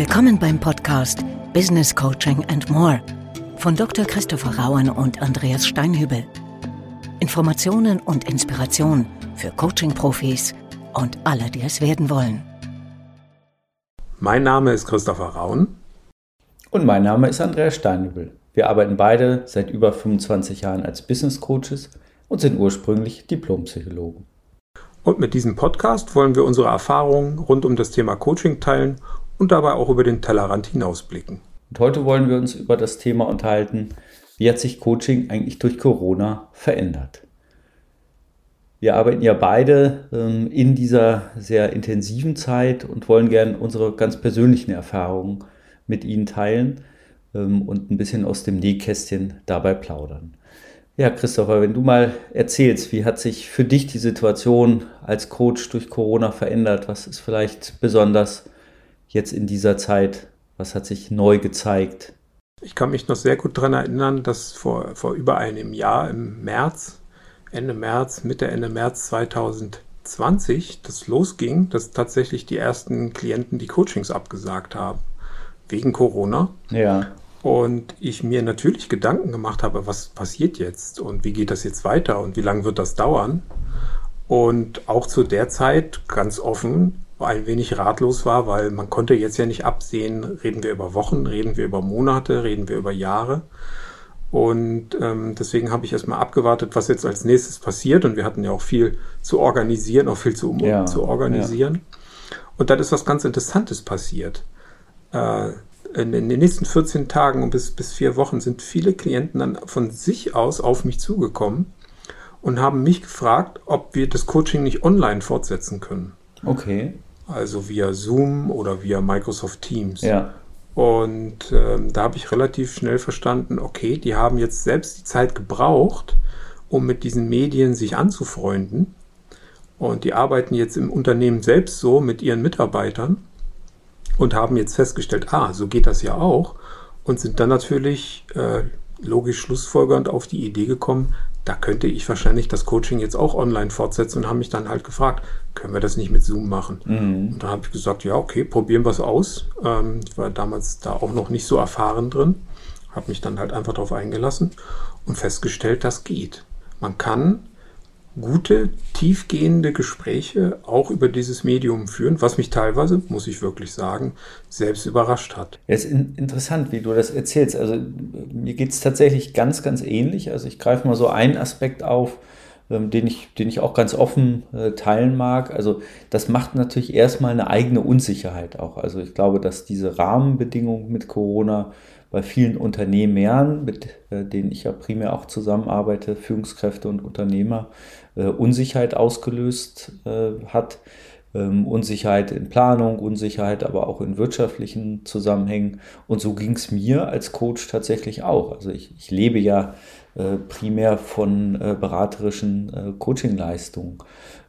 Willkommen beim Podcast Business Coaching and More von Dr. Christopher Rauen und Andreas Steinhübel. Informationen und Inspiration für Coaching-Profis und alle, die es werden wollen. Mein Name ist Christopher Rauen. Und mein Name ist Andreas Steinhübel. Wir arbeiten beide seit über 25 Jahren als Business Coaches und sind ursprünglich Diplompsychologen. Und mit diesem Podcast wollen wir unsere Erfahrungen rund um das Thema Coaching teilen und dabei auch über den Tellerrand hinausblicken. Und heute wollen wir uns über das Thema unterhalten, wie hat sich Coaching eigentlich durch Corona verändert. Wir arbeiten ja beide ähm, in dieser sehr intensiven Zeit und wollen gerne unsere ganz persönlichen Erfahrungen mit Ihnen teilen ähm, und ein bisschen aus dem Nähkästchen dabei plaudern. Ja, Christopher, wenn du mal erzählst, wie hat sich für dich die Situation als Coach durch Corona verändert? Was ist vielleicht besonders jetzt in dieser Zeit? Was hat sich neu gezeigt? Ich kann mich noch sehr gut daran erinnern, dass vor, vor über einem Jahr im März, Ende März, Mitte, Ende März 2020, das losging, dass tatsächlich die ersten Klienten die Coachings abgesagt haben. Wegen Corona. Ja. Und ich mir natürlich Gedanken gemacht habe, was passiert jetzt und wie geht das jetzt weiter und wie lange wird das dauern? Und auch zu der Zeit ganz offen ein wenig ratlos war, weil man konnte jetzt ja nicht absehen, reden wir über Wochen, reden wir über Monate, reden wir über Jahre. Und ähm, deswegen habe ich erstmal abgewartet, was jetzt als nächstes passiert. Und wir hatten ja auch viel zu organisieren, auch viel zu, ja, zu organisieren. Ja. Und dann ist was ganz Interessantes passiert. Äh, in den nächsten 14 Tagen und bis, bis vier Wochen sind viele Klienten dann von sich aus auf mich zugekommen und haben mich gefragt, ob wir das Coaching nicht online fortsetzen können. Okay also via Zoom oder via Microsoft Teams. Ja. Und ähm, da habe ich relativ schnell verstanden, okay, die haben jetzt selbst die Zeit gebraucht, um mit diesen Medien sich anzufreunden. Und die arbeiten jetzt im Unternehmen selbst so mit ihren Mitarbeitern und haben jetzt festgestellt, ah, so geht das ja auch. Und sind dann natürlich äh, logisch schlussfolgernd auf die Idee gekommen, da könnte ich wahrscheinlich das Coaching jetzt auch online fortsetzen und haben mich dann halt gefragt, können wir das nicht mit Zoom machen? Mhm. Und da habe ich gesagt, ja, okay, probieren wir es aus. Ähm, ich war damals da auch noch nicht so erfahren drin, habe mich dann halt einfach darauf eingelassen und festgestellt, das geht. Man kann gute, tiefgehende Gespräche auch über dieses Medium führen, was mich teilweise, muss ich wirklich sagen, selbst überrascht hat. Es ist interessant, wie du das erzählst. Also mir geht es tatsächlich ganz, ganz ähnlich. Also ich greife mal so einen Aspekt auf, ähm, den, ich, den ich auch ganz offen äh, teilen mag. Also das macht natürlich erstmal eine eigene Unsicherheit auch. Also ich glaube, dass diese Rahmenbedingungen mit Corona bei vielen Unternehmern, mit äh, denen ich ja primär auch zusammenarbeite, Führungskräfte und Unternehmer, äh, Unsicherheit ausgelöst äh, hat. Ähm, Unsicherheit in Planung, Unsicherheit aber auch in wirtschaftlichen Zusammenhängen. Und so ging es mir als Coach tatsächlich auch. Also ich, ich lebe ja äh, primär von äh, beraterischen äh, Coachingleistungen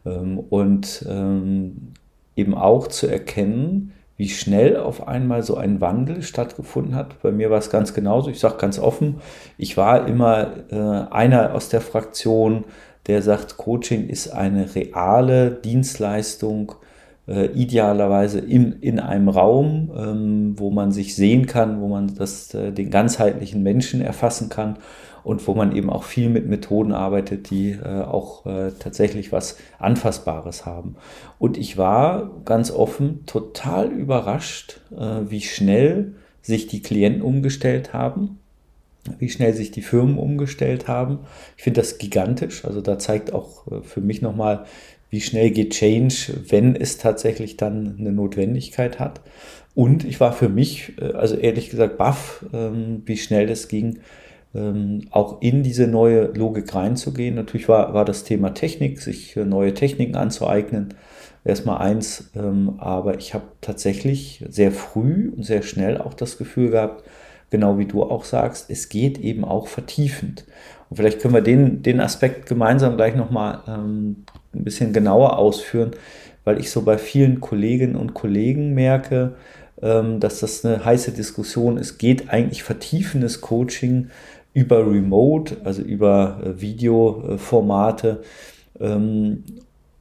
ähm, und ähm, eben auch zu erkennen, wie schnell auf einmal so ein Wandel stattgefunden hat. Bei mir war es ganz genauso. Ich sage ganz offen, ich war immer äh, einer aus der Fraktion, der sagt, Coaching ist eine reale Dienstleistung, äh, idealerweise in, in einem Raum, ähm, wo man sich sehen kann, wo man das, äh, den ganzheitlichen Menschen erfassen kann und wo man eben auch viel mit Methoden arbeitet, die äh, auch äh, tatsächlich was Anfassbares haben. Und ich war ganz offen total überrascht, äh, wie schnell sich die Klienten umgestellt haben, wie schnell sich die Firmen umgestellt haben. Ich finde das gigantisch. Also da zeigt auch äh, für mich nochmal, wie schnell geht Change, wenn es tatsächlich dann eine Notwendigkeit hat. Und ich war für mich, äh, also ehrlich gesagt, baff, ähm, wie schnell das ging, ähm, auch in diese neue Logik reinzugehen. Natürlich war, war das Thema Technik, sich äh, neue Techniken anzueignen, erstmal eins, ähm, aber ich habe tatsächlich sehr früh und sehr schnell auch das Gefühl gehabt, genau wie du auch sagst, es geht eben auch vertiefend. Und vielleicht können wir den, den Aspekt gemeinsam gleich nochmal ähm, ein bisschen genauer ausführen, weil ich so bei vielen Kolleginnen und Kollegen merke, ähm, dass das eine heiße Diskussion ist. Geht eigentlich vertiefendes Coaching über Remote, also über äh, Videoformate ähm,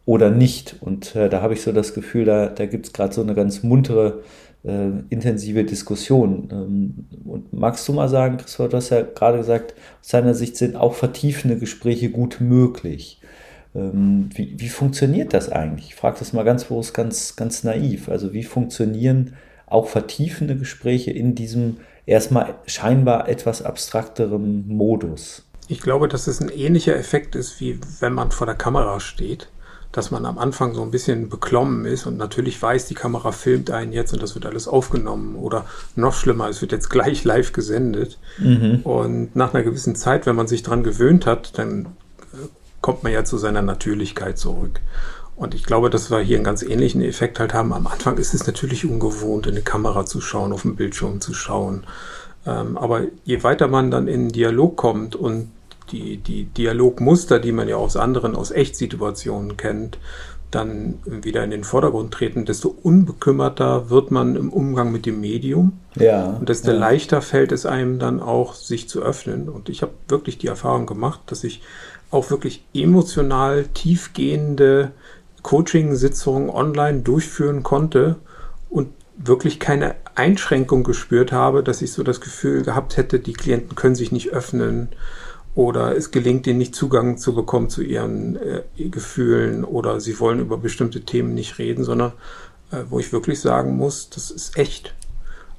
oder nicht. Und äh, da habe ich so das Gefühl, da, da gibt es gerade so eine ganz muntere intensive Diskussion. Ähm, und magst du mal sagen, Christoph, du hast ja gerade gesagt, aus deiner Sicht sind auch vertiefende Gespräche gut möglich. Ähm, wie, wie funktioniert das eigentlich? Ich frage das mal ganz bewusst, ganz, ganz naiv. Also wie funktionieren auch vertiefende Gespräche in diesem erstmal scheinbar etwas abstrakterem Modus? Ich glaube, dass es ein ähnlicher Effekt ist, wie wenn man vor der Kamera steht dass man am Anfang so ein bisschen beklommen ist und natürlich weiß, die Kamera filmt einen jetzt und das wird alles aufgenommen oder noch schlimmer, es wird jetzt gleich live gesendet. Mhm. Und nach einer gewissen Zeit, wenn man sich dran gewöhnt hat, dann äh, kommt man ja zu seiner Natürlichkeit zurück. Und ich glaube, dass wir hier einen ganz ähnlichen Effekt halt haben. Am Anfang ist es natürlich ungewohnt, in eine Kamera zu schauen, auf den Bildschirm zu schauen. Ähm, aber je weiter man dann in Dialog kommt und die, die Dialogmuster, die man ja aus anderen, aus Echtsituationen kennt, dann wieder in den Vordergrund treten, desto unbekümmerter wird man im Umgang mit dem Medium. Ja. Und desto ja. leichter fällt es einem dann auch, sich zu öffnen. Und ich habe wirklich die Erfahrung gemacht, dass ich auch wirklich emotional tiefgehende Coaching-Sitzungen online durchführen konnte und wirklich keine Einschränkung gespürt habe, dass ich so das Gefühl gehabt hätte, die Klienten können sich nicht öffnen oder es gelingt ihnen nicht Zugang zu bekommen zu ihren äh, Gefühlen oder sie wollen über bestimmte Themen nicht reden, sondern äh, wo ich wirklich sagen muss, das ist echt.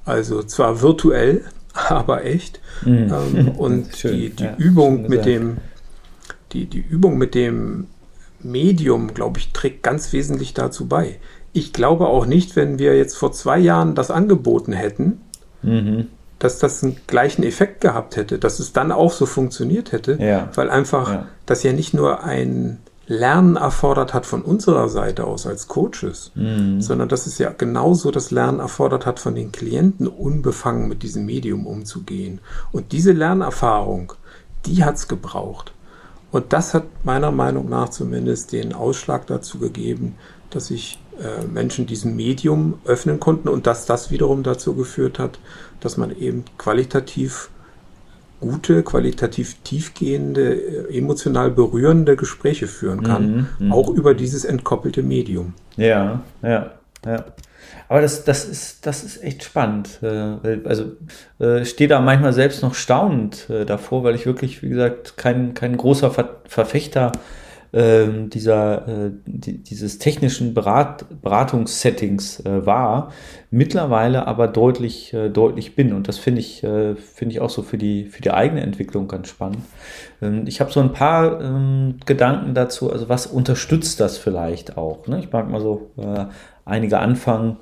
Also zwar virtuell, aber echt. Mhm. Ähm, und Schön. die, die ja, Übung mit dem, die, die Übung mit dem Medium, glaube ich, trägt ganz wesentlich dazu bei. Ich glaube auch nicht, wenn wir jetzt vor zwei Jahren das angeboten hätten, mhm dass das einen gleichen Effekt gehabt hätte, dass es dann auch so funktioniert hätte, ja. weil einfach ja. das ja nicht nur ein Lernen erfordert hat von unserer Seite aus als Coaches, mhm. sondern dass es ja genauso das Lernen erfordert hat von den Klienten, unbefangen mit diesem Medium umzugehen. Und diese Lernerfahrung, die hat es gebraucht. Und das hat meiner Meinung nach zumindest den Ausschlag dazu gegeben, dass sich äh, Menschen diesem Medium öffnen konnten und dass das wiederum dazu geführt hat, dass man eben qualitativ gute, qualitativ tiefgehende, äh, emotional berührende Gespräche führen kann, mhm, mhm, auch über dieses entkoppelte Medium. Ja, ja, ja. Aber das, das, ist, das ist echt spannend. Äh, also äh, stehe da manchmal selbst noch staunend davor, weil ich wirklich, wie gesagt, kein, kein großer Verfechter ähm, dieser, äh, die, dieses technischen Berat, Beratungssettings äh, war, mittlerweile aber deutlich, äh, deutlich bin. Und das finde ich, äh, finde ich auch so für die, für die eigene Entwicklung ganz spannend. Ähm, ich habe so ein paar ähm, Gedanken dazu, also was unterstützt das vielleicht auch? Ne? Ich mag mal so äh, einige anfangen.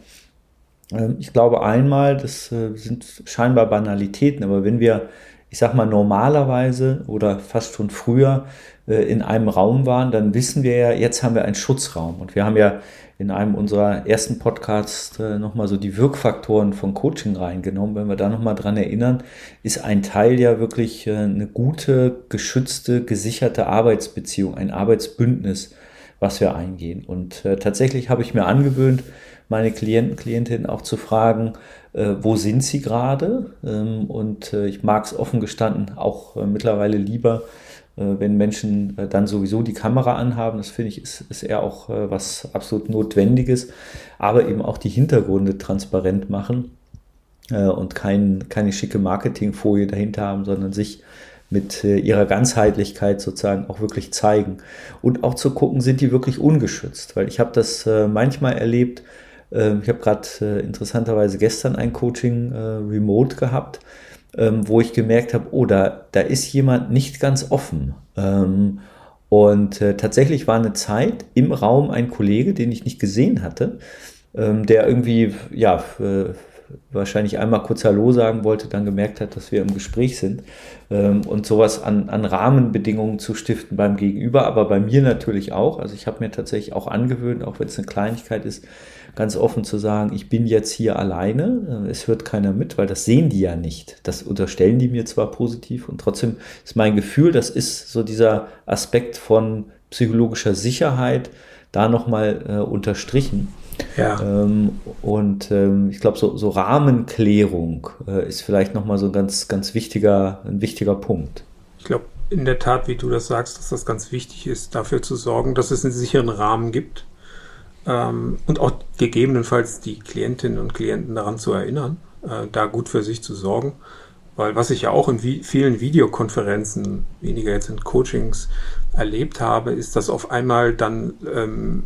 Ähm, ich glaube einmal, das sind scheinbar Banalitäten, aber wenn wir ich sag mal, normalerweise oder fast schon früher äh, in einem Raum waren, dann wissen wir ja, jetzt haben wir einen Schutzraum. Und wir haben ja in einem unserer ersten Podcasts äh, nochmal so die Wirkfaktoren von Coaching reingenommen. Wenn wir da nochmal dran erinnern, ist ein Teil ja wirklich äh, eine gute, geschützte, gesicherte Arbeitsbeziehung, ein Arbeitsbündnis, was wir eingehen. Und tatsächlich habe ich mir angewöhnt, meine Klienten, Klientinnen auch zu fragen, äh, wo sind sie gerade? Ähm, und äh, ich mag es offen gestanden auch äh, mittlerweile lieber, äh, wenn Menschen äh, dann sowieso die Kamera anhaben. Das finde ich ist, ist eher auch äh, was absolut Notwendiges, aber eben auch die Hintergründe transparent machen und kein, keine schicke Marketingfolie dahinter haben, sondern sich mit ihrer Ganzheitlichkeit sozusagen auch wirklich zeigen. Und auch zu gucken, sind die wirklich ungeschützt? Weil ich habe das manchmal erlebt, ich habe gerade äh, interessanterweise gestern ein Coaching äh, remote gehabt, ähm, wo ich gemerkt habe, oh, da, da ist jemand nicht ganz offen. Ähm, und äh, tatsächlich war eine Zeit im Raum ein Kollege, den ich nicht gesehen hatte, der irgendwie, ja, wahrscheinlich einmal kurz Hallo sagen wollte, dann gemerkt hat, dass wir im Gespräch sind und sowas an, an Rahmenbedingungen zu stiften beim Gegenüber, aber bei mir natürlich auch. Also ich habe mir tatsächlich auch angewöhnt, auch wenn es eine Kleinigkeit ist, ganz offen zu sagen, ich bin jetzt hier alleine, äh, es hört keiner mit, weil das sehen die ja nicht. Das unterstellen die mir zwar positiv und trotzdem ist mein Gefühl, das ist so dieser Aspekt von psychologischer Sicherheit da nochmal äh, unterstrichen. Ja. Ähm, und ähm, ich glaube, so, so Rahmenklärung äh, ist vielleicht nochmal so ein ganz, ganz wichtiger, ein wichtiger Punkt. Ich glaube, in der Tat, wie du das sagst, dass das ganz wichtig ist, dafür zu sorgen, dass es einen sicheren Rahmen gibt, ähm, und auch gegebenenfalls die Klientinnen und Klienten daran zu erinnern, äh, da gut für sich zu sorgen. Weil was ich ja auch in vi vielen Videokonferenzen, weniger jetzt in Coachings, erlebt habe, ist, dass auf einmal dann ähm,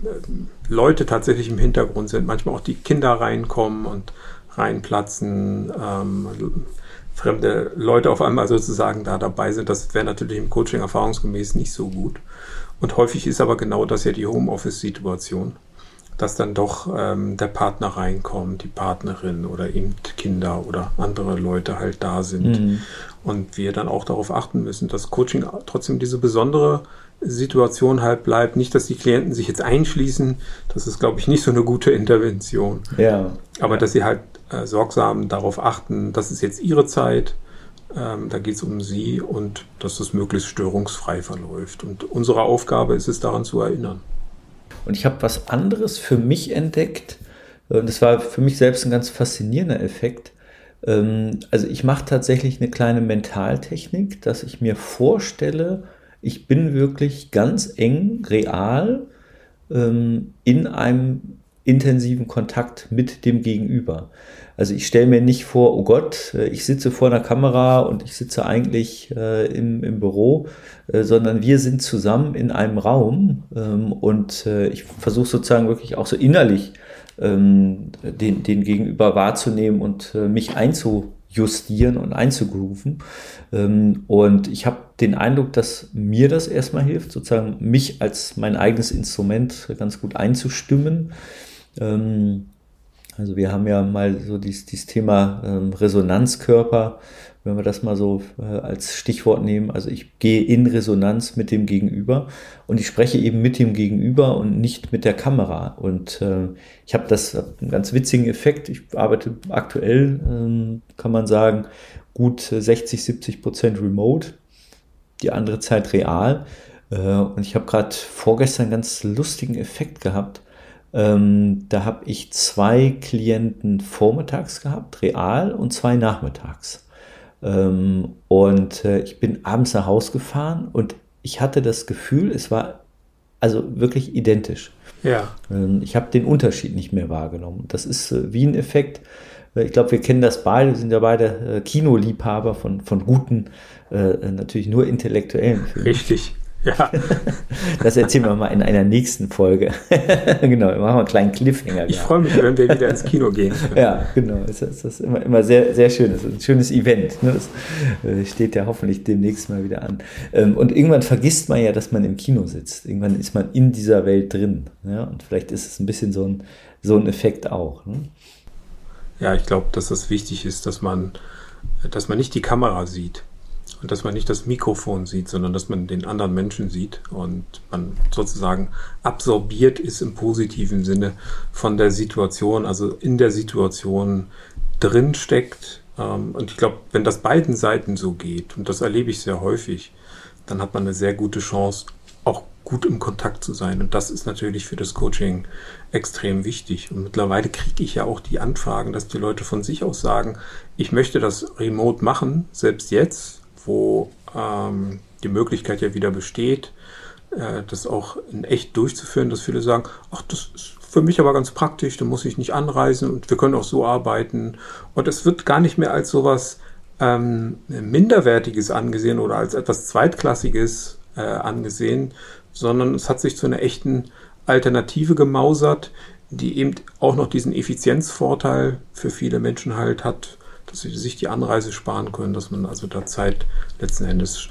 Leute tatsächlich im Hintergrund sind, manchmal auch die Kinder reinkommen und reinplatzen, ähm, fremde Leute auf einmal sozusagen da dabei sind. Das wäre natürlich im Coaching erfahrungsgemäß nicht so gut. Und häufig ist aber genau das ja die Homeoffice-Situation dass dann doch ähm, der Partner reinkommt, die Partnerin oder eben Kinder oder andere Leute halt da sind. Mhm. Und wir dann auch darauf achten müssen, dass Coaching trotzdem diese besondere Situation halt bleibt. Nicht, dass die Klienten sich jetzt einschließen. Das ist, glaube ich, nicht so eine gute Intervention. Ja. Aber ja. dass sie halt äh, sorgsam darauf achten, das ist jetzt ihre Zeit. Ähm, da geht es um sie und dass das möglichst störungsfrei verläuft. Und unsere Aufgabe ist es, daran zu erinnern. Und ich habe was anderes für mich entdeckt. Und das war für mich selbst ein ganz faszinierender Effekt. Ähm, also ich mache tatsächlich eine kleine Mentaltechnik, dass ich mir vorstelle, ich bin wirklich ganz eng, real ähm, in einem intensiven Kontakt mit dem Gegenüber. Also ich stelle mir nicht vor, oh Gott, äh, ich sitze vor einer Kamera und ich sitze eigentlich äh, im, im Büro, äh, sondern wir sind zusammen in einem Raum ähm, und äh, ich versuche sozusagen wirklich auch so innerlich ähm, den, den Gegenüber wahrzunehmen und äh, mich einzujustieren und einzugrooven. Ähm, und ich habe den Eindruck, dass mir das erstmal hilft, sozusagen mich als mein eigenes Instrument ganz gut einzustimmen. Ähm, also wir haben ja mal so dieses, dieses Thema ähm, Resonanzkörper, wenn wir das mal so äh, als Stichwort nehmen. Also ich gehe in Resonanz mit dem Gegenüber und ich spreche eben mit dem Gegenüber und nicht mit der Kamera. Und äh, ich habe das einen ganz witzigen Effekt. Ich arbeite aktuell, ähm, kann man sagen, gut 60, 70 Prozent remote, die andere Zeit real. Äh, und ich habe gerade vorgestern einen ganz lustigen Effekt gehabt. Ähm, da habe ich zwei Klienten vormittags gehabt, real, und zwei nachmittags. Ähm, und äh, ich bin abends nach Hause gefahren und ich hatte das Gefühl, es war also wirklich identisch. Ja. Ähm, ich habe den Unterschied nicht mehr wahrgenommen. Das ist äh, wie ein Effekt. Ich glaube, wir kennen das beide, wir sind ja beide äh, Kinoliebhaber von, von guten, äh, natürlich nur intellektuellen Filmen. Richtig. Ja. Das erzählen wir mal in einer nächsten Folge. genau, machen wir einen kleinen Cliffhanger. Ich freue mich, wenn wir wieder ins Kino gehen. ja, genau. Das ist, ist immer, immer sehr, sehr schön. Das ist ein schönes Event. Ne? Das äh, steht ja hoffentlich demnächst mal wieder an. Ähm, und irgendwann vergisst man ja, dass man im Kino sitzt. Irgendwann ist man in dieser Welt drin. Und vielleicht ist es ein bisschen so ein, so ein Effekt auch. Ne? Ja, ich glaube, dass das wichtig ist, dass man, dass man nicht die Kamera sieht und dass man nicht das Mikrofon sieht, sondern dass man den anderen Menschen sieht und man sozusagen absorbiert ist im positiven Sinne von der Situation, also in der Situation drin steckt. Ähm, und ich glaube, wenn das beiden Seiten so geht, und das erlebe ich sehr häufig, dann hat man eine sehr gute Chance, auch gut im Kontakt zu sein. Und das ist natürlich für das Coaching extrem wichtig. Und mittlerweile kriege ich ja auch die Anfragen, dass die Leute von sich aus sagen, ich möchte das remote machen, selbst jetzt, wo ähm, die Möglichkeit ja wieder besteht, äh, das auch in echt durchzuführen, dass viele sagen, ach, das ist für mich aber ganz praktisch, da muss ich nicht anreisen und wir können auch so arbeiten. Und es wird gar nicht mehr als sowas ähm, Minderwertiges angesehen oder als etwas Zweitklassiges äh, angesehen, sondern es hat sich zu einer echten Alternative gemausert, die eben auch noch diesen Effizienzvorteil für viele Menschen halt hat, dass sie sich die Anreise sparen können, dass man also da Zeit letzten Endes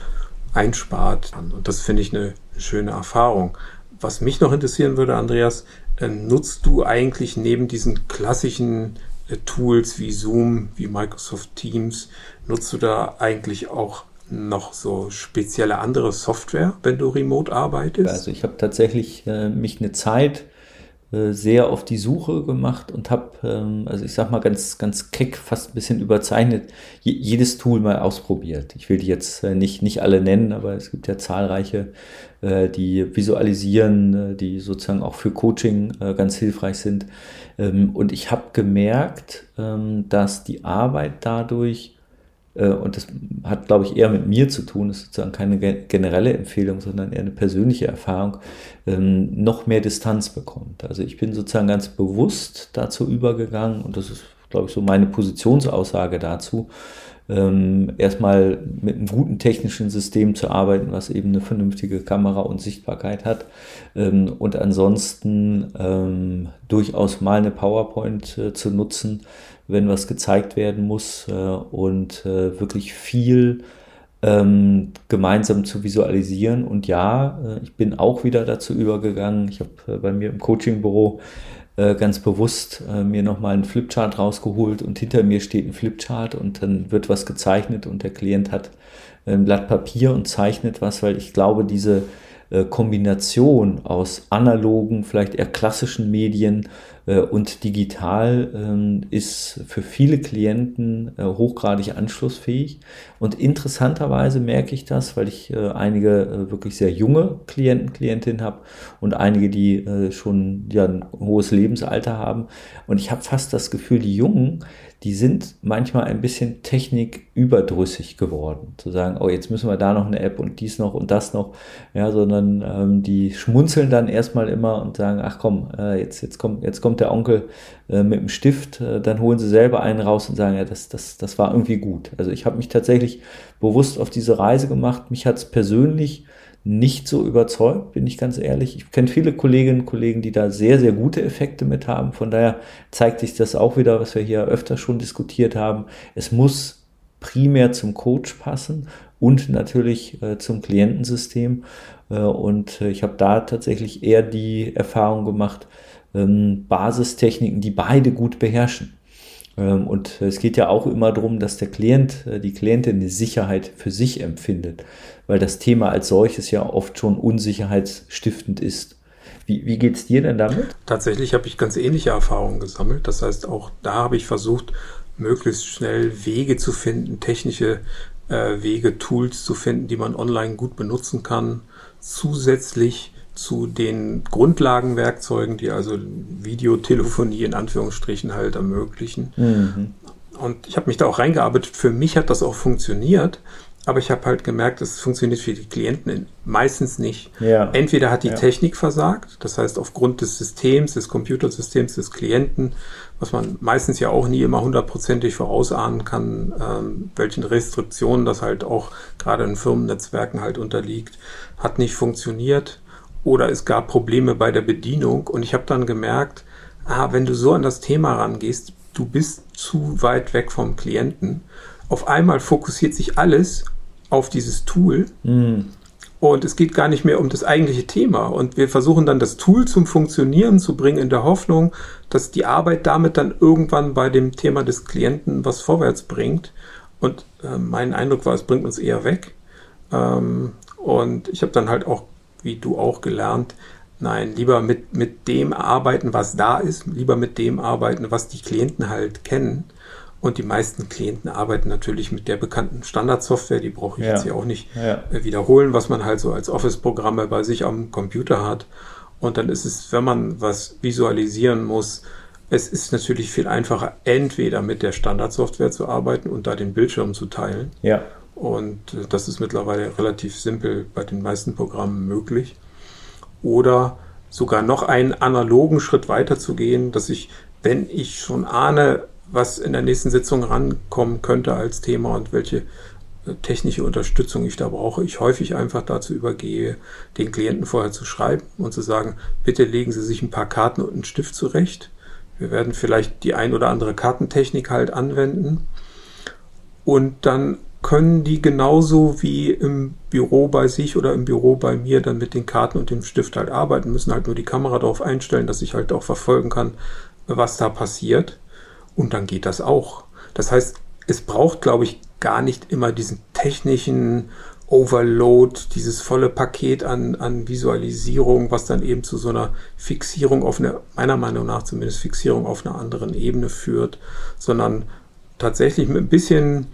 einspart. Und das finde ich eine schöne Erfahrung. Was mich noch interessieren würde, Andreas, äh, nutzt du eigentlich neben diesen klassischen äh, Tools wie Zoom, wie Microsoft Teams, nutzt du da eigentlich auch noch so spezielle andere Software, wenn du remote arbeitest? Also ich habe tatsächlich äh, mich eine Zeit sehr auf die Suche gemacht und habe, ähm, also ich sag mal ganz, ganz keck, fast ein bisschen überzeichnet, jedes Tool mal ausprobiert. Ich will die jetzt äh, nicht, nicht alle nennen, aber es gibt ja zahlreiche, äh, die visualisieren, die sozusagen auch für Coaching ganz hilfreich sind. Ähm, und ich habe gemerkt, ähm, dass die Arbeit dadurch äh, und das hat, glaube ich, eher mit mir zu tun, das ist sozusagen keine generelle Empfehlung, sondern eher eine persönliche Erfahrung, ähm, noch mehr Distanz bekommt. Also ich bin sozusagen ganz bewusst dazu übergegangen und das ist, glaube ich, so meine Positionsaussage dazu, ähm, erstmal mit einem guten technischen System zu arbeiten, was eben eine vernünftige Kamera und Sichtbarkeit hat ähm, und ansonsten ähm, durchaus mal eine PowerPoint äh, zu nutzen, wenn was gezeigt werden muss äh, und äh, wirklich viel ähm, gemeinsam zu visualisieren. Und ja, äh, ich bin auch wieder dazu übergegangen. Ich habe äh, bei mir im Coachingbüro äh, ganz bewusst äh, mir nochmal einen Flipchart rausgeholt und hinter mir steht ein Flipchart und dann wird was gezeichnet und der Klient hat ein Blatt Papier und zeichnet was, weil ich glaube, diese äh, Kombination aus analogen, vielleicht eher klassischen Medien äh, und digital ähm, ist für viele Klienten äh, hochgradig anschlussfähig. Und interessanterweise merke ich das, weil ich einige wirklich sehr junge Klienten, Klientinnen habe und einige, die schon ja, ein hohes Lebensalter haben. Und ich habe fast das Gefühl, die Jungen, die sind manchmal ein bisschen techniküberdrüssig geworden. Zu sagen, oh, jetzt müssen wir da noch eine App und dies noch und das noch. Ja, sondern ähm, die schmunzeln dann erstmal immer und sagen, ach komm, äh, jetzt, jetzt, kommt, jetzt kommt der Onkel äh, mit dem Stift. Äh, dann holen sie selber einen raus und sagen, ja, das, das, das war irgendwie gut. Also ich habe mich tatsächlich bewusst auf diese Reise gemacht. Mich hat es persönlich nicht so überzeugt, bin ich ganz ehrlich. Ich kenne viele Kolleginnen und Kollegen, die da sehr, sehr gute Effekte mit haben. Von daher zeigt sich das auch wieder, was wir hier öfter schon diskutiert haben. Es muss primär zum Coach passen und natürlich äh, zum Klientensystem. Äh, und äh, ich habe da tatsächlich eher die Erfahrung gemacht, ähm, Basistechniken, die beide gut beherrschen. Ähm, und es geht ja auch immer darum, dass der Klient, äh, die Klientin eine Sicherheit für sich empfindet, weil das Thema als solches ja oft schon unsicherheitsstiftend ist. Wie, wie geht es dir denn damit? Tatsächlich habe ich ganz ähnliche Erfahrungen gesammelt. Das heißt, auch da habe ich versucht, möglichst schnell Wege zu finden, technische äh, Wege, Tools zu finden, die man online gut benutzen kann. Zusätzlich zu den Grundlagenwerkzeugen, die also Videotelefonie in Anführungsstrichen halt ermöglichen. Mhm. Und ich habe mich da auch reingearbeitet. Für mich hat das auch funktioniert, aber ich habe halt gemerkt, es funktioniert für die Klienten meistens nicht. Ja. Entweder hat die ja. Technik versagt, das heißt aufgrund des Systems, des Computersystems des Klienten, was man meistens ja auch nie immer hundertprozentig vorausahnen kann, ähm, welchen Restriktionen das halt auch gerade in Firmennetzwerken halt unterliegt, hat nicht funktioniert oder es gab Probleme bei der Bedienung und ich habe dann gemerkt, ah, wenn du so an das Thema rangehst, du bist zu weit weg vom Klienten. Auf einmal fokussiert sich alles auf dieses Tool mhm. und es geht gar nicht mehr um das eigentliche Thema. Und wir versuchen dann das Tool zum Funktionieren zu bringen in der Hoffnung, dass die Arbeit damit dann irgendwann bei dem Thema des Klienten was vorwärts bringt. Und äh, mein Eindruck war, es bringt uns eher weg. Ähm, und ich habe dann halt auch wie du auch gelernt, nein, lieber mit, mit dem arbeiten, was da ist, lieber mit dem arbeiten, was die Klienten halt kennen. Und die meisten Klienten arbeiten natürlich mit der bekannten Standardsoftware, die brauche ich ja. jetzt hier auch nicht ja. Äh, wiederholen, was man halt so als Office-Programme bei sich am Computer hat. Und dann ist es, wenn man was visualisieren muss, es ist natürlich viel einfacher, entweder mit der Standardsoftware zu arbeiten und da den Bildschirm zu teilen. Ja. Und äh, das ist mittlerweile relativ simpel bei den meisten Programmen möglich. Oder sogar noch einen analogen Schritt weiter zu gehen, dass ich, wenn ich schon ahne, was in der nächsten Sitzung rankommen könnte als Thema und welche äh, technische Unterstützung ich da brauche, ich häufig einfach dazu übergehe, den Klienten vorher zu schreiben und zu sagen, bitte legen Sie sich ein paar Karten und einen Stift zurecht. Wir werden vielleicht die ein oder andere Kartentechnik halt anwenden und dann können die genauso wie im Büro bei sich oder im Büro bei mir dann mit den Karten und dem Stift halt arbeiten, müssen halt nur die Kamera darauf einstellen, dass ich halt auch verfolgen kann, was da passiert. Und dann geht das auch. Das heißt, es braucht, glaube ich, gar nicht immer diesen technischen Overload, dieses volle Paket an, an Visualisierung, was dann eben zu so einer Fixierung auf einer, meiner Meinung nach zumindest Fixierung auf einer anderen Ebene führt, sondern tatsächlich mit ein bisschen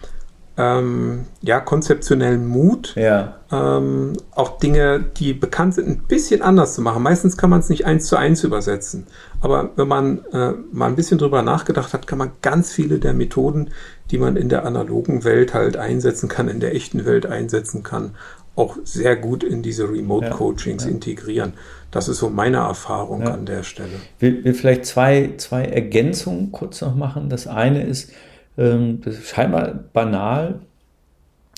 ähm, ja, konzeptionellen Mut, Ja. ähm, auch Dinge, die bekannt sind, ein bisschen anders zu machen. Meistens kann man es nicht eins zu eins übersetzen. Aber wenn man äh, mal ein bisschen drüber nachgedacht hat, kann man ganz viele der Methoden, die man in der analogen Welt halt einsetzen kann, in der echten Welt einsetzen kann, auch sehr gut in diese Remote-Coachings integrieren. Das ist so meine Erfahrung Ja. an der Stelle. will, will vielleicht zwei, zwei Ergänzungen kurz noch machen. Das eine ist, ähm, das ist scheinbar banal,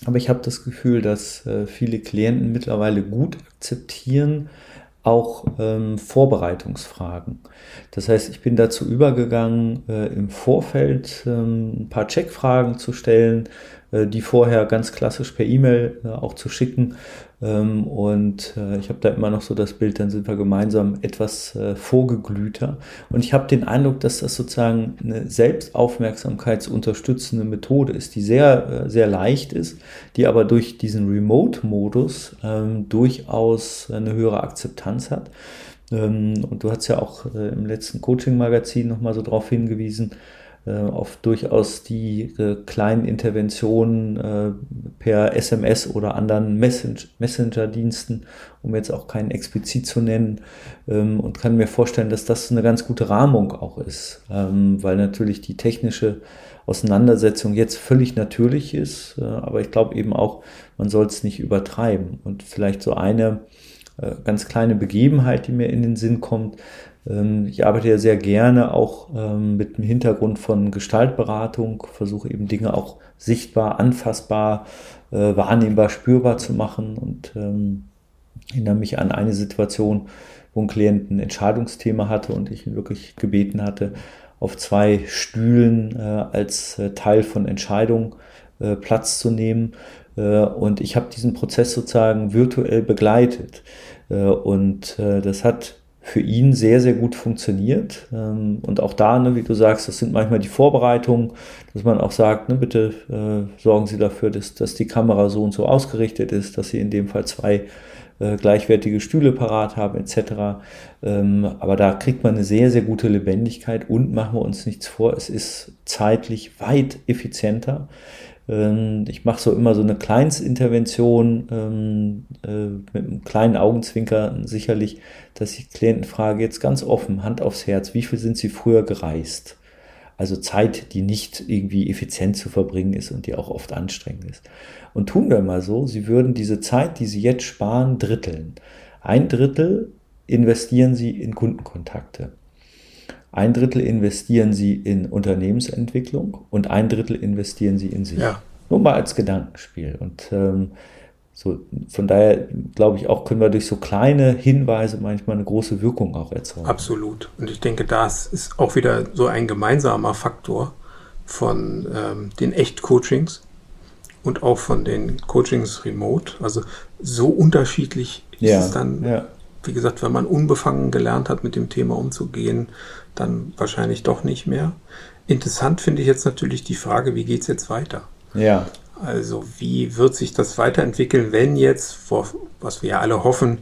aber ich habe das Gefühl, dass äh, viele Klienten mittlerweile gut akzeptieren, auch ähm, Vorbereitungsfragen. Das heißt, ich bin dazu übergegangen, äh, im Vorfeld ähm, ein paar Checkfragen zu stellen, die vorher ganz klassisch per E-Mail äh, auch zu schicken. Ähm, und äh, ich habe da immer noch so das Bild, dann sind wir gemeinsam etwas äh, vorgeglühter. Und ich habe den Eindruck, dass das sozusagen eine selbstaufmerksamkeitsunterstützende Methode ist, die sehr, äh, sehr leicht ist, die aber durch diesen Remote-Modus ähm, durchaus eine höhere Akzeptanz hat. Ähm, und du hast ja auch äh, im letzten Coaching-Magazin nochmal so darauf hingewiesen, äh, auf durchaus die äh, kleinen Interventionen äh, per SMS oder anderen Messen Messenger-Diensten, um jetzt auch keinen explizit zu nennen, ähm, und kann mir vorstellen, dass das eine ganz gute Rahmung auch ist, ähm, weil natürlich die technische Auseinandersetzung jetzt völlig natürlich ist, äh, aber ich glaube eben auch, man soll es nicht übertreiben und vielleicht so eine äh, ganz kleine Begebenheit, die mir in den Sinn kommt. Ähm, Ich arbeite ja sehr gerne auch ähm, mit dem Hintergrund von Gestaltberatung, versuche eben Dinge auch sichtbar, anfassbar, äh, wahrnehmbar, spürbar zu machen und ähm, erinnere mich an eine Situation, wo ein Klient ein Entscheidungsthema hatte und ich ihn wirklich gebeten hatte, auf zwei Stühlen äh, als äh, Teil von Entscheidungen äh, Platz zu nehmen. Und ich habe diesen Prozess sozusagen virtuell begleitet. Und das hat für ihn sehr, sehr gut funktioniert. Ähm, Und auch da, ne, wie du sagst, das sind manchmal die Vorbereitungen, dass man auch sagt, ne, bitte äh, sorgen Sie dafür, dass, dass die Kamera so und so ausgerichtet ist, dass Sie in dem Fall zwei äh, gleichwertige Stühle parat haben, etc. Ähm, aber da kriegt man eine sehr, sehr gute Lebendigkeit und machen wir uns nichts vor, es ist zeitlich weit effizienter. Ähm, ich mache so immer so eine Kleinstintervention ähm, äh, mit einem kleinen Augenzwinker sicherlich, dass ich Klienten frage, jetzt ganz offen, Hand aufs Herz, wie viel sind Sie früher gereist? Also Zeit, die nicht irgendwie effizient zu verbringen ist und die auch oft anstrengend ist. Und tun wir mal so, Sie würden diese Zeit, die Sie jetzt sparen, dritteln. Ein Drittel investieren Sie in Kundenkontakte. Ein Drittel investieren Sie in Unternehmensentwicklung und ein Drittel investieren Sie in sich. Ja. Nur mal als Gedankenspiel. Und ähm, so, von daher glaube ich auch, können wir durch so kleine Hinweise manchmal eine große Wirkung auch erzeugen. Absolut. Und ich denke, das ist auch wieder so ein gemeinsamer Faktor von ähm, den Echt-Coachings und auch von den Coachings remote. Also so unterschiedlich ist Ja, es dann, ja. wie gesagt, wenn man unbefangen gelernt hat, mit dem Thema umzugehen, dann wahrscheinlich doch nicht mehr. Interessant finde ich jetzt natürlich die Frage, wie geht es jetzt weiter? Ja, Also wie wird sich das weiterentwickeln, wenn jetzt, was wir ja alle hoffen,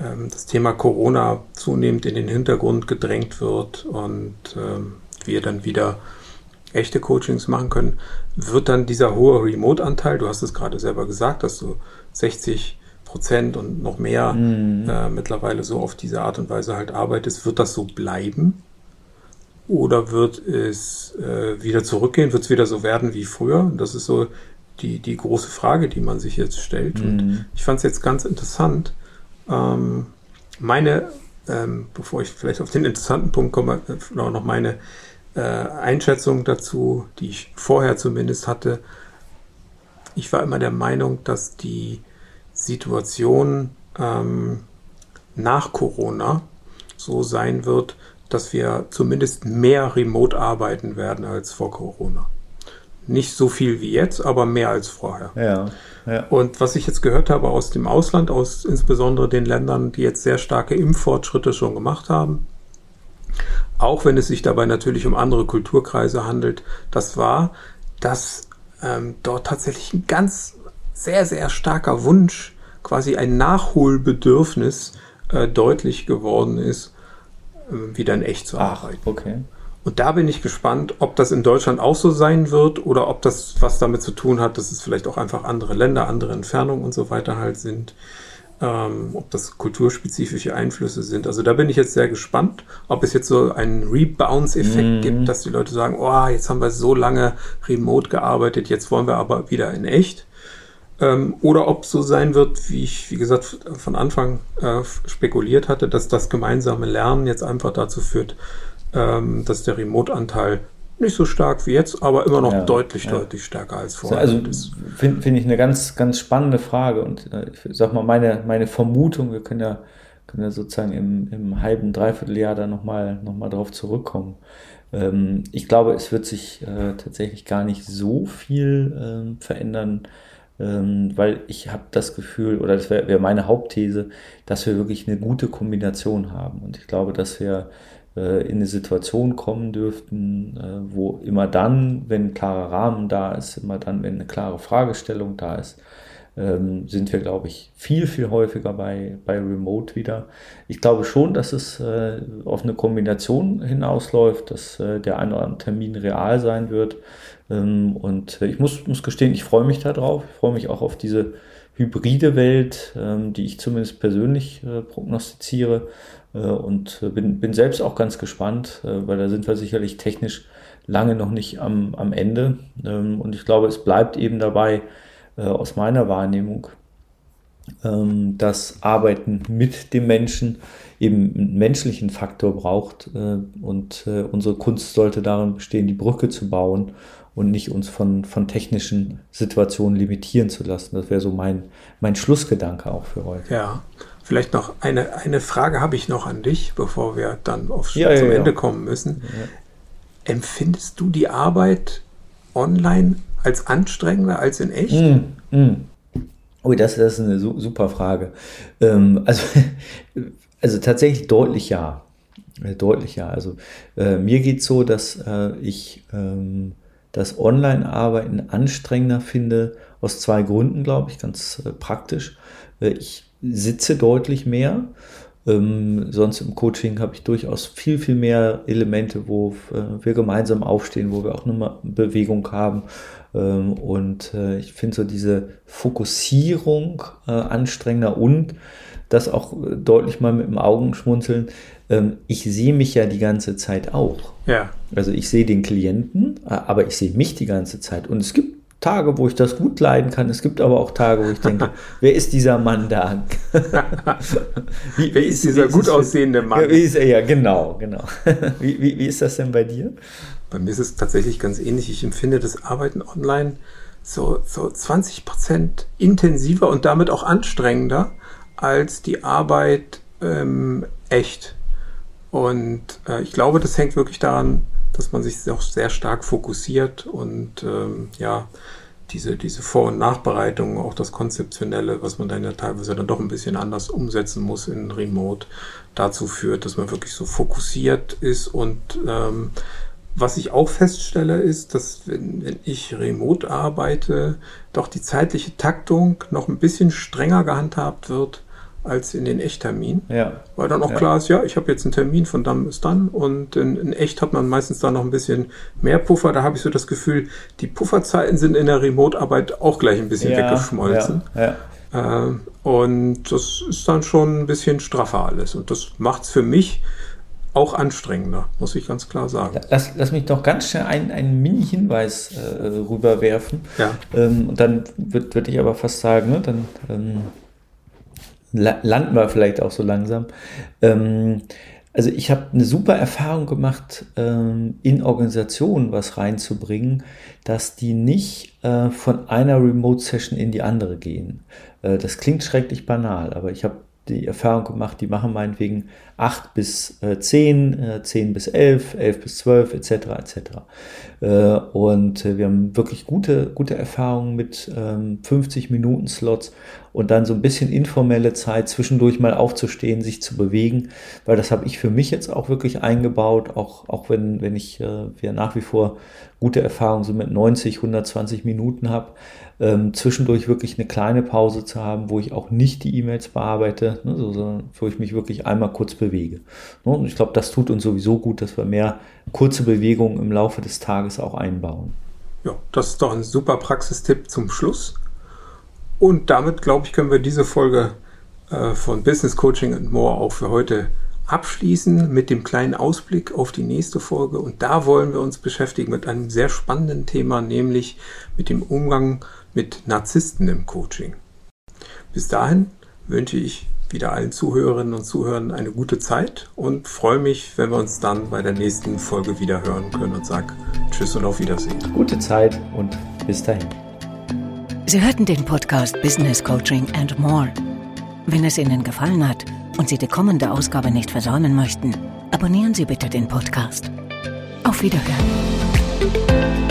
ähm, das Thema Corona zunehmend in den Hintergrund gedrängt wird und ähm, wir dann wieder echte Coachings machen können, wird dann dieser hohe Remote-Anteil, du hast es gerade selber gesagt, dass du 60 Prozent und noch mehr äh, mittlerweile so auf diese Art und Weise halt arbeitest, wird das so bleiben? Oder wird es äh, wieder zurückgehen? Wird es wieder so werden wie früher? Das ist so die, die große Frage, die man sich jetzt stellt. Und ich fand es jetzt ganz interessant. Ähm, meine, ähm, bevor ich vielleicht auf den interessanten Punkt komme, äh, noch noch meine äh, Einschätzung dazu, die ich vorher zumindest hatte. Ich war immer der Meinung, dass die Situation ähm, nach Corona so sein wird, dass wir zumindest mehr remote arbeiten werden als vor Corona. Nicht so viel wie jetzt, aber mehr als vorher. ja, ja. Und was ich jetzt gehört habe aus dem Ausland, aus insbesondere den Ländern, die jetzt sehr starke Impffortschritte schon gemacht haben, auch wenn es sich dabei natürlich um andere Kulturkreise handelt, das war, dass ähm, dort tatsächlich ein ganz sehr, sehr starker Wunsch, quasi ein Nachholbedürfnis äh, deutlich geworden ist, wieder in echt zu Ach, arbeiten. okay. Und da bin ich gespannt, ob das in Deutschland auch so sein wird oder ob das was damit zu tun hat, dass es vielleicht auch einfach andere Länder, andere Entfernungen und so weiter halt sind. Ähm, ob das kulturspezifische Einflüsse sind. Also da bin ich jetzt sehr gespannt, ob es jetzt so einen Rebounce-Effekt mhm. gibt, dass die Leute sagen, oh, jetzt haben wir so lange remote gearbeitet, jetzt wollen wir aber wieder in echt. Ähm, oder ob es so sein wird, wie ich, wie gesagt, von Anfang äh, spekuliert hatte, dass das gemeinsame Lernen jetzt einfach dazu führt, ähm, dass der Remote-Anteil nicht so stark wie jetzt, aber immer noch ja, deutlich, ja. deutlich stärker als vorher. Also finde find ich eine ganz, ganz spannende Frage und äh, ich sag mal, meine, meine Vermutung, wir können ja, können ja sozusagen im, im halben, dreiviertel da nochmal noch mal drauf zurückkommen. Ähm, ich glaube, es wird sich äh, tatsächlich gar nicht so viel äh, verändern, ähm, weil ich habe das Gefühl, oder das wäre wär meine Hauptthese, dass wir wirklich eine gute Kombination haben. Und ich glaube, dass wir äh, in eine Situation kommen dürften, äh, wo immer dann, wenn ein klarer Rahmen da ist, immer dann, wenn eine klare Fragestellung da ist, ähm, sind wir, glaube ich, viel, viel häufiger bei, bei Remote wieder. Ich glaube schon, dass es äh, auf eine Kombination hinausläuft, dass der ein oder andere Termin real sein wird. Ähm, und ich muss, muss gestehen, ich freue mich darauf. Ich freue mich auch auf diese hybride Welt, ähm, die ich zumindest persönlich prognostiziere. Äh, und bin, bin selbst auch ganz gespannt, äh, weil da sind wir sicherlich technisch lange noch nicht am, am Ende. Ähm, und ich glaube, es bleibt eben dabei, äh, aus meiner Wahrnehmung, ähm, dass Arbeiten mit dem Menschen eben einen menschlichen Faktor braucht. Und unsere Kunst sollte darin bestehen, die Brücke zu bauen und nicht uns von, von technischen Situationen limitieren zu lassen. Das wäre so mein, mein Schlussgedanke auch für heute. Ja, Vielleicht noch eine, eine Frage habe ich noch an dich, bevor wir dann auf, ja, zum ja, Ende ja. kommen müssen. Empfindest du die Arbeit online als anstrengender als in echt? Mm, mm. Oh, das, das ist eine super Frage. Ähm, also, also tatsächlich deutlich ja. Äh, deutlich ja. Also äh, mir geht es so, dass äh, ich ähm, das Online-Arbeiten anstrengender finde, aus zwei Gründen, glaube ich, ganz äh, praktisch. Äh, ich sitze deutlich mehr. Ähm, sonst im Coaching habe ich durchaus viel, viel mehr Elemente, wo äh, wir gemeinsam aufstehen, wo wir auch eine Bewegung haben. Ähm, und äh, ich finde so diese Fokussierung äh, anstrengender und das auch deutlich mal mit dem Augenschmunzeln. Ähm, ich sehe mich ja die ganze Zeit auch. Ja. Also ich sehe den Klienten, aber ich sehe mich die ganze Zeit. Und es gibt Tage, wo ich das gut leiden kann. Es gibt aber auch Tage, wo ich denke, wer ist dieser Mann da? wie, wer ist dieser gut aussehende Mann? Wie ist er? Ja, genau, genau. Wie, wie, wie ist das denn bei dir? Bei mir ist es tatsächlich ganz ähnlich. Ich empfinde das Arbeiten online so, so 20 Prozent intensiver und damit auch anstrengender als die Arbeit ähm, echt. Und äh, ich glaube, das hängt wirklich daran, dass man sich auch sehr stark fokussiert und ähm, ja, diese, diese Vor- und Nachbereitung, auch das Konzeptionelle, was man dann ja teilweise dann doch ein bisschen anders umsetzen muss in Remote, dazu führt, dass man wirklich so fokussiert ist. Und ähm, was ich auch feststelle, ist, dass wenn, wenn ich remote arbeite, doch die zeitliche Taktung noch ein bisschen strenger gehandhabt wird als in den Echttermin. Ja. Weil dann auch ja. klar ist, ja, ich habe jetzt einen Termin von dann bis dann und in, in, Echt hat man meistens da noch ein bisschen mehr Puffer. Da habe ich so das Gefühl, die Pufferzeiten sind in der Remote-Arbeit auch gleich ein bisschen ja, weggeschmolzen. Ja, äh, und das ist dann schon ein bisschen straffer alles. Und das macht es für mich auch anstrengender, muss ich ganz klar sagen. Lass, lass mich doch ganz schnell einen, einen Mini-Hinweis äh, rüberwerfen. Ja. Ähm, und dann würde würd ich aber fast sagen, ne, dann ähm, landen wir vielleicht auch so langsam. Ähm, also ich habe eine super Erfahrung gemacht, ähm, in Organisationen was reinzubringen, dass die nicht äh, von einer Remote-Session in die andere gehen. Äh, das klingt schrecklich banal, aber ich habe die Erfahrung gemacht, die machen meinetwegen 8 bis äh, 10, äh, 10 bis 11, 11 bis 12 etc. etc. Äh, und äh, wir haben wirklich gute, gute Erfahrungen mit ähm, 50 Minuten Slots und dann so ein bisschen informelle Zeit zwischendurch mal aufzustehen, sich zu bewegen, weil das habe ich für mich jetzt auch wirklich eingebaut, auch, auch wenn, wenn ich äh, wir nach wie vor gute Erfahrungen so mit 90, 120 Minuten habe ähm, zwischendurch wirklich eine kleine Pause zu haben, wo ich auch nicht die E-Mails bearbeite, ne, so, sondern wo ich mich wirklich einmal kurz bewege bewege. Ne, und ich glaube, das tut uns sowieso gut, dass wir mehr kurze Bewegungen im Laufe des Tages auch einbauen. Ja, das ist doch ein super Praxistipp zum Schluss. Und damit, glaube ich, können wir diese Folge äh, von Business Coaching and More auch für heute abschließen mit dem kleinen Ausblick auf die nächste Folge. Und da wollen wir uns beschäftigen mit einem sehr spannenden Thema, nämlich mit dem Umgang mit Narzissten im Coaching. Bis dahin wünsche ich wieder allen Zuhörerinnen und Zuhörern eine gute Zeit und freue mich, wenn wir uns dann bei der nächsten Folge wieder hören können und sage Tschüss und auf Wiedersehen. Gute Zeit und bis dahin. Sie hörten den Podcast Business Coaching and More. Wenn es Ihnen gefallen hat und Sie die kommende Ausgabe nicht versäumen möchten, abonnieren Sie bitte den Podcast. Auf Wiederhören.